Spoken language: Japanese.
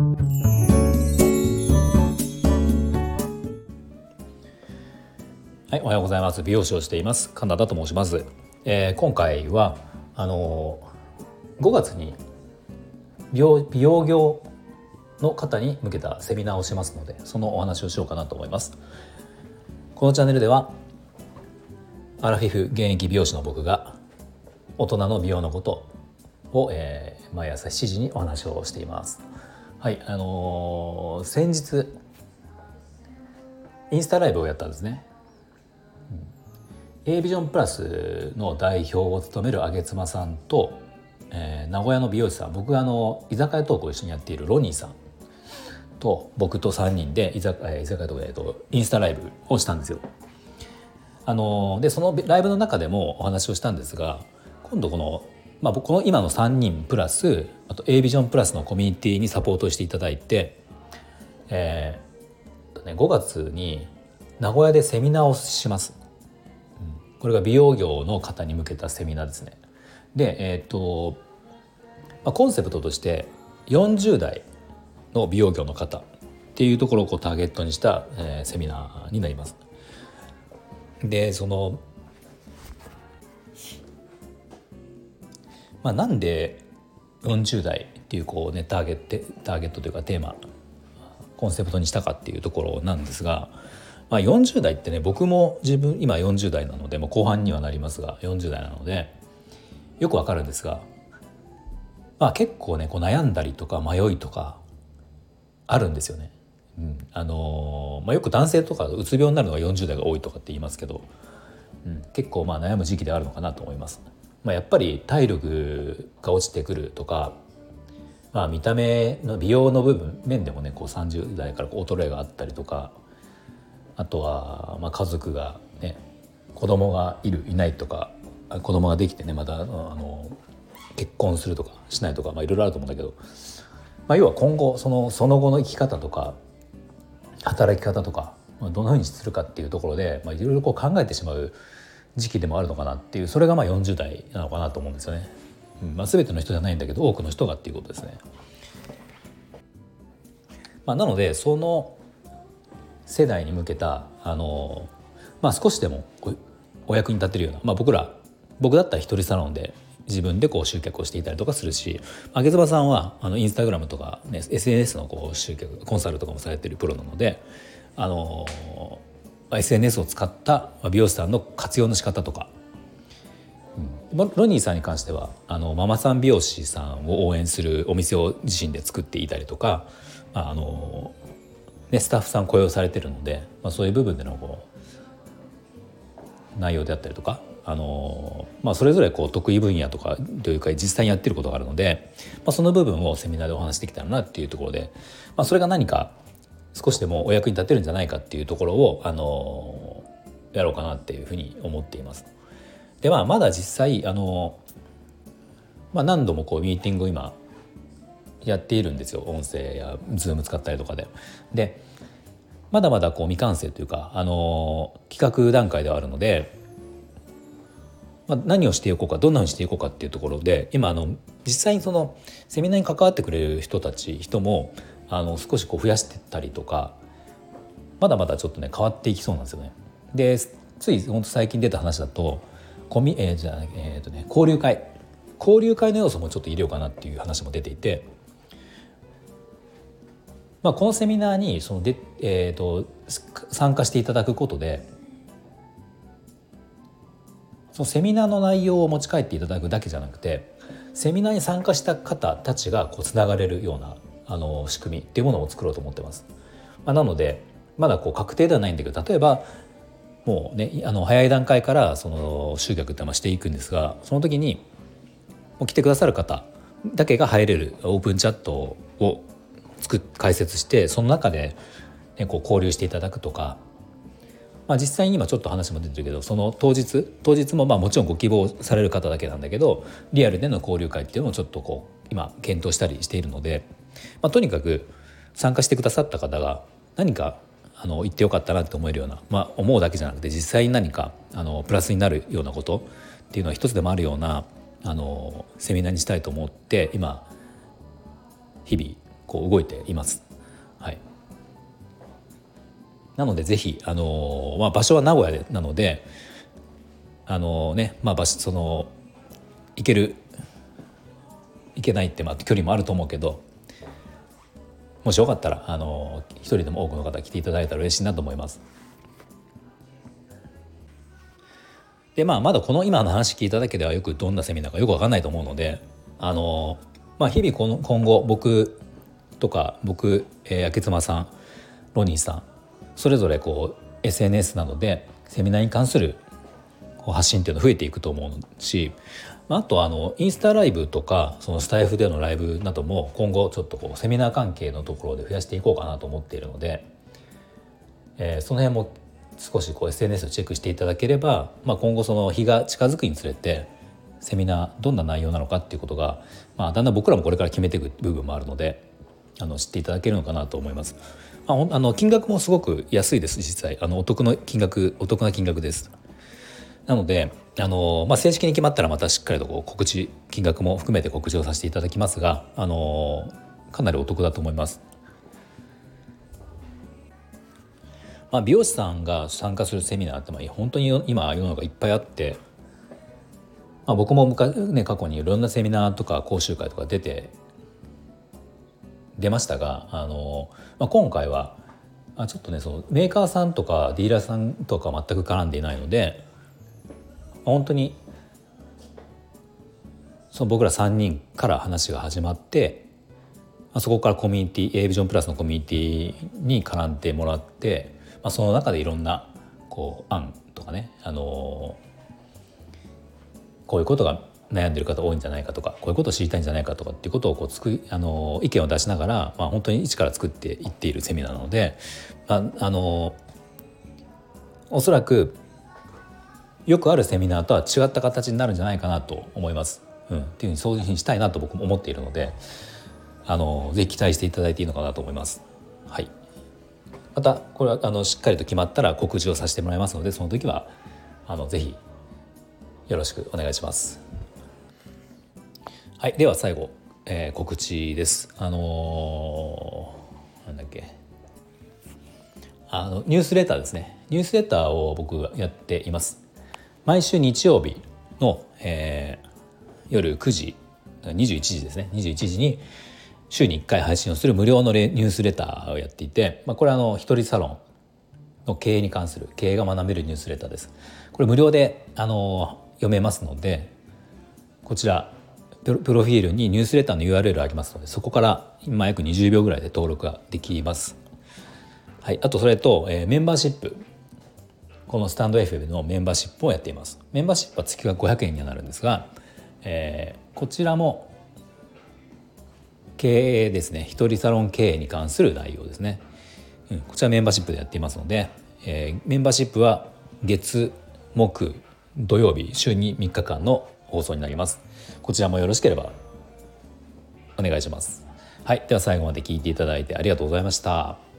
はい、おはようございます。美容師をしています。カナダと申します。えー、今回はあのー、5月に美容美容業の方に向けたセミナーをしますので、そのお話をしようかなと思います。このチャンネルではアラフィフ現役美容師の僕が大人の美容のことを、えー、毎朝7時にお話をしています。はい、あのー、先日インスタライブをやったんですね。A ビジョンプラスの代表を務める上妻さんと、えー、名古屋の美容師さん僕があの居酒屋トークを一緒にやっているロニーさんと僕と3人で居酒,、えー、居酒屋トークで、えーと、インスタライブをしたんですよ。あのでそのライブの中でもお話をしたんですが今度この、まあ、この今の3人プラスあと A ビジョンプラスのコミュニティにサポートしていただいて、えーね、5月に名古屋でセミナーをします。これが美容業の方に向けたセミナーですね。で、えっ、ー、と、まあ、コンセプトとして40代の美容業の方っていうところをこうターゲットにした、えー、セミナーになります。でそのまあなんで40代っていうこうねターゲットターゲットというかテーマコンセプトにしたかっていうところなんですが、まあ、40代ってね僕も自分今40代なのでもう後半にはなりますが40代なのでよくわかるんですが、まあ、結構ねこう悩んだりとか迷いとかあるんですよね。うん、あのー、まあ、よく男性とかうつ病になるのが40代が多いとかって言いますけど、うん、結構まあ悩む時期であるのかなと思います。まあ、やっぱり体力が落ちてくるとか、まあ、見た目の美容の部分面でもねこう30代から衰えがあったりとかあとはまあ家族がね子供がいるいないとか子供ができてねまたあの結婚するとかしないとか、まあ、いろいろあると思うんだけど、まあ、要は今後そのその後の生き方とか働き方とか、まあ、どんなふうにするかっていうところで、まあ、いろいろこう考えてしまう時期でもあるのかなっていうそれがまあ40代なのかなと思うんですよね。うんまあ、全ての人じゃないんだけど多くの人がっていうことですね。まあ、なのでその世代に向けたあの、まあ、少しでもお役に立てるような、まあ、僕ら僕だったら一人サロンで自分でこう集客をしていたりとかするしあげずばさんはあのインスタグラムとか、ね、SNS のこう集客コンサルとかもされてるプロなのであの SNS を使った美容師さんの活用の仕方とか、うん、ロニーさんに関してはあのママさん美容師さんを応援するお店を自身で作っていたりとかあのね、スタッフさん雇用されてるので、まあ、そういう部分でのこう内容であったりとか、あのまあ、それぞれこう得意分野とかというか実際にやってることがあるので、まあ、その部分をセミナーでお話しできたらなっていうところで、まあ、それが何か少しでもお役に立てるんじゃないかっていうところを、あのやろうかなっていうふうに思っています。でまあまだ実際あの、まあ、何度もこうミーティングを今やっているんですよ音声やズーム使ったりとかで。でまだまだこう未完成というか、あの企画段階ではあるので、まあ、何をしていこうかどんなふうにしていこうかっていうところで今あの実際にそのセミナーに関わってくれる人たち人もあの少しこう増やしてったりとかまだまだちょっとね変わっていきそうなんですよね。でつい本当最近出た話だとコミ、えー、じゃ、えーとね、交流会交流会の要素もちょっと入れようかなっていう話も出ていてまあ、このセミナーにそので、えーと、参加していただくことでそのセミナーの内容を持ち帰っていただくだけじゃなくてセミナーに参加した方たちがこうつながれるようなあの仕組みっていうものを作ろうと思ってます。まあ、なのでまだこう確定ではないんだけど例えばもうねあの早い段階からその集客ってましていくんですがその時にもう来てくださる方だけが入れるオープンチャットを作解説してその中で、ね、こう交流していただくとか、まあ、実際に今ちょっと話も出てるけどその当日当日もまあもちろんご希望される方だけなんだけどリアルでの交流会っていうのをちょっとこう今検討したりしているので、まあ、とにかく参加してくださった方が何かあの言ってよかったなって思えるような、まあ、思うだけじゃなくて実際に何かあのプラスになるようなことっていうのは一つでもあるようなあのセミナーにしたいと思って今日々こう動いています。はい、なのでぜひ、あのまあ、場所は名古屋でなのであのねまあ場所その行ける行けないってまあ距離もあると思うけどもしよかったらあの一人でも多くの方来ていただいたら嬉しいなと思います。でまあまだこの今の話聞いただけではよくどんなセミナーかよく分かんないと思うのであの、まあ、日々この今後僕とか僕、えー、明妻さんロニーさんそれぞれこう SNS などでセミナーに関する発信っていうの増えていくと思うしあとあのインスタライブとかそのスタイフでのライブなども今後ちょっとこうセミナー関係のところで増やしていこうかなと思っているので、えー、その辺も少しこう SNS をチェックしていただければ、まあ、今後その日が近づくにつれてセミナーどんな内容なのかっていうことが、まあ、だんだん僕らもこれから決めていく部分もあるのであの知っていただけるのかなと思います。ま、あの金額もすごく安いです実際あのお得の金額お得な金額です。なのであの、まあ、正式に決まったらまたしっかりとこう告知金額も含めて告知をさせていただきますがあのかなりお得だと思います。まあ、美容師さんが参加するセミナーってまあ本当に今世の中いっぱいあって、まあ、僕も昔、ね、過去にいろんなセミナーとか講習会とか出て出ましたがあの、まあ、今回はあちょっとねそのメーカーさんとかディーラーさんとか全く絡んでいないので本当にその僕ら3人から話が始まってそこからコミュニティ A ビジョンプラスのコミュニティに絡んでもらって、まあ、その中でいろんなこう案とかね、あのこういうことが悩んでる方多いんじゃないかとかこういうことを知りたいんじゃないかとかっていうことをこうつく、あの意見を出しながら、まあ、本当に一から作っていっているセミナーなので、まあ、あのおそらくよくあるセミナーとは違った形になるんじゃないかなと思います。うん、っていうふうにそういうふうにしたいなと僕も思っているのであのぜひ期待していただいていいのかなと思います。はい、またこれはあのしっかりと決まったら告知をさせてもらいますのでその時はあのぜひよろしくお願いします。はい、では最後、えー、告知です。あのー、なんだっけあのニュースレターですね。ニュースレターを僕はやっています。毎週日曜日の、えー、夜9時21時ですね21時に週に1回配信をする無料のニュースレターをやっていて、まあ、これはあの一人サロンの経営に関する経営が学べるニュースレターです。これ無料であの読めますのでこちらプロフィールにニュースレターの URL ありますのでそこから今約20秒ぐらいで登録ができます。はい、あとそれと、えー、メンバーシップこのスタンド FM のメンバーシップをやっています。メンバーシップは月が500円になるんですが、えー、こちらも経営ですね。一人サロン経営に関する内容ですね、うん、こちらメンバーシップでやっていますので、えー、メンバーシップは月木土曜日週に3日間の放送になります。こちらもよろしければお願いします。はいでは最後まで聞いていただいてありがとうございました。